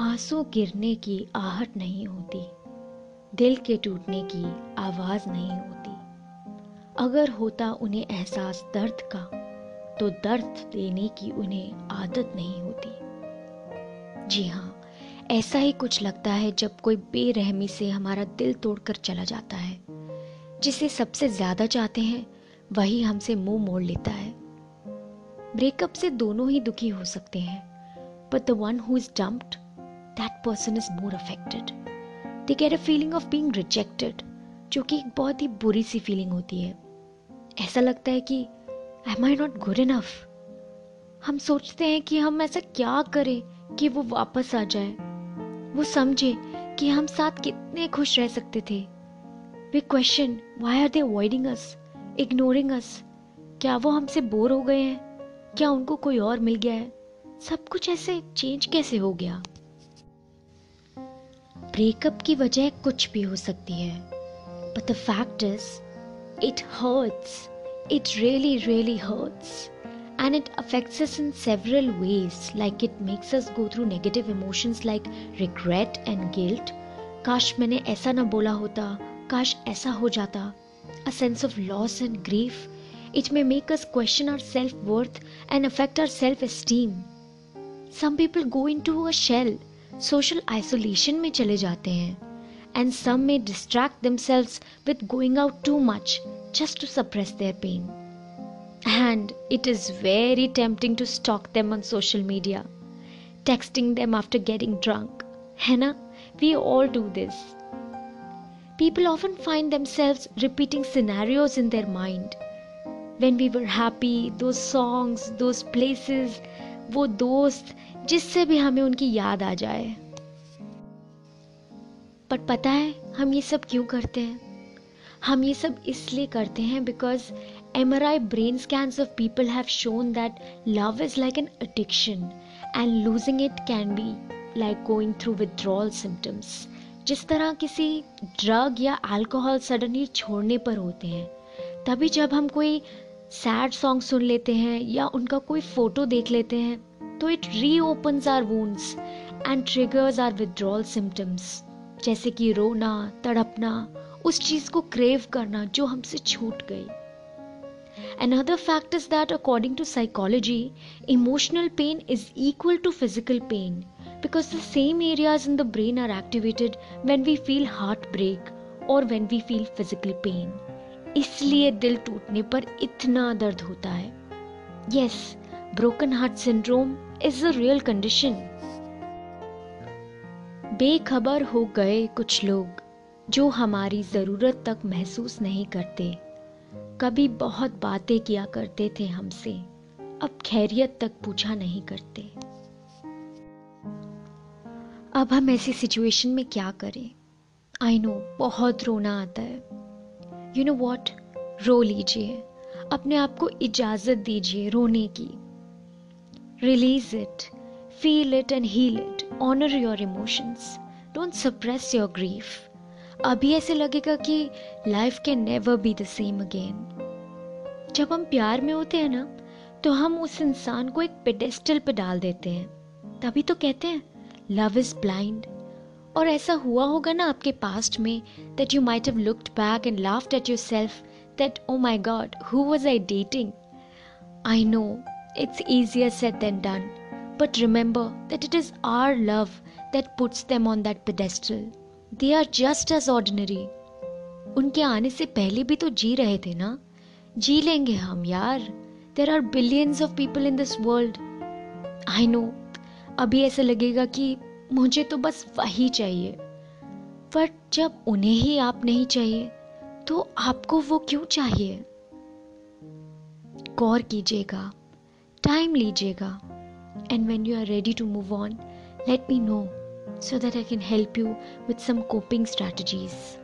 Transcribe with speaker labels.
Speaker 1: आँसू गिरने की आहट नहीं होती, दिल के टूटने की आवाज़ नहीं होती। अगर होता उन्हें एहसास दर्द का तो दर्द देने की उन्हें आदत नहीं होती। जी हाँ ऐसा ही कुछ लगता है जब कोई बेरहमी से हमारा दिल तोड़कर चला जाता है। जिसे सबसे ज़्यादा चाहते हैं, वही हमसे मुँह मोड़ लेता है। ब्रेकअप से दोनों ही दुखी हो सकते हैं but the one who is dumped that person is more affected they get a feeling of being rejected जो कि एक बहुत ही बुरी सी फीलिंग होती है। ऐसा लगता है कि am I not good enough हम सोचते हैं कि हम ऐसा क्या करें कि वो वापस आ जाए। वो समझे कि हम साथ कितने खुश रह सकते थे। We question why are they avoiding us ignoring us क्या वो हमसे बोर हो गए हैं? क्या उनको कोई और मिल गया है? सब कुछ ऐसे चेंज कैसे हो गया? ब्रेकअप की वजह कुछ भी हो सकती है। But the fact is it hurts it really really hurts and it affects us in several ways like it makes us go through negative emotions like regret and guilt काश मैंने ऐसा ना बोला होता काश ऐसा हो जाता a sense of loss and grief it may make us question our self worth and affect our self esteem some people go into a shell social isolation में चले जाते हैं and some may distract themselves with going out too much just to suppress their pain and it is very tempting to stalk them on social media texting them after getting drunk है ना we all do this people often find themselves repeating scenarios in their mind when we were happy those songs those places वो दोस्त जिससे भी हमें उनकी याद आ जाए पर पता है, हम ये सब क्यों करते हैं हम ये सब इसलिए करते हैं because MRI brain scans of people have shown that love is like an addiction and losing it can be like going through withdrawal symptoms. जिस तरह किसी ड्रग या अल्कोहल सडनली छोड़ने पर होते हैं, तभी जब हम कोई सैड सॉन्ग सुन लेते हैं या उनका कोई फ़ोटो देख लेते हैं तो it reopens our wounds and triggers our withdrawal symptoms जैसे कि रोना तड़पना उस चीज़ को क्रेव करना जो हमसे छूट गई Another fact is that, according to psychology, emotional pain is equal to physical pain because the same areas in the brain are activated when we feel heartbreak or when we feel physical pain. इसलिए दिल टूटने पर इतना दर्द होता है yes broken heart syndrome is a real condition बेखबर हो गए कुछ लोग जो हमारी ज़रूरत तक महसूस नहीं करते। कभी बहुत बातें किया करते थे हमसे, अब खैरियत तक पूछा नहीं करते। अब हम ऐसी सिचुएशन में क्या करें? आई नो बहुत रोना आता है। यू नो वॉट रो लीजिए। अपने आप को इजाज़त दीजिए रोने की। Release it feel it and heal it honour your emotions don't suppress your grief अभी ऐसे लगेगा कि life can never be the same again जब हम प्यार में होते हैं ना तो हम उस इंसान को एक पेडेस्टल पे डाल देते हैं। तभी तो कहते हैं लव इज़ ब्लाइंड और ऐसा हुआ होगा ना आपके पास्ट में that you might have looked back and laughed at yourself that oh my god who was I dating I know it's easier said than done. But remember that it is our love that puts them on that pedestal. They are just as ordinary उनके आने से पहले भी तो जी रहे थे ना? जी लेंगे हम, यार. There are billions of people in this world I know अभी ऐसा लगेगा कि मुझे तो बस वही चाहिए. पर जब उन्हें ही आप नहीं चाहिए तो आपको वो क्यों चाहिए? गौर कीजिएगा। टाइम लीजिएगा and when you are ready to move on let me know so that I can help you with some coping strategies.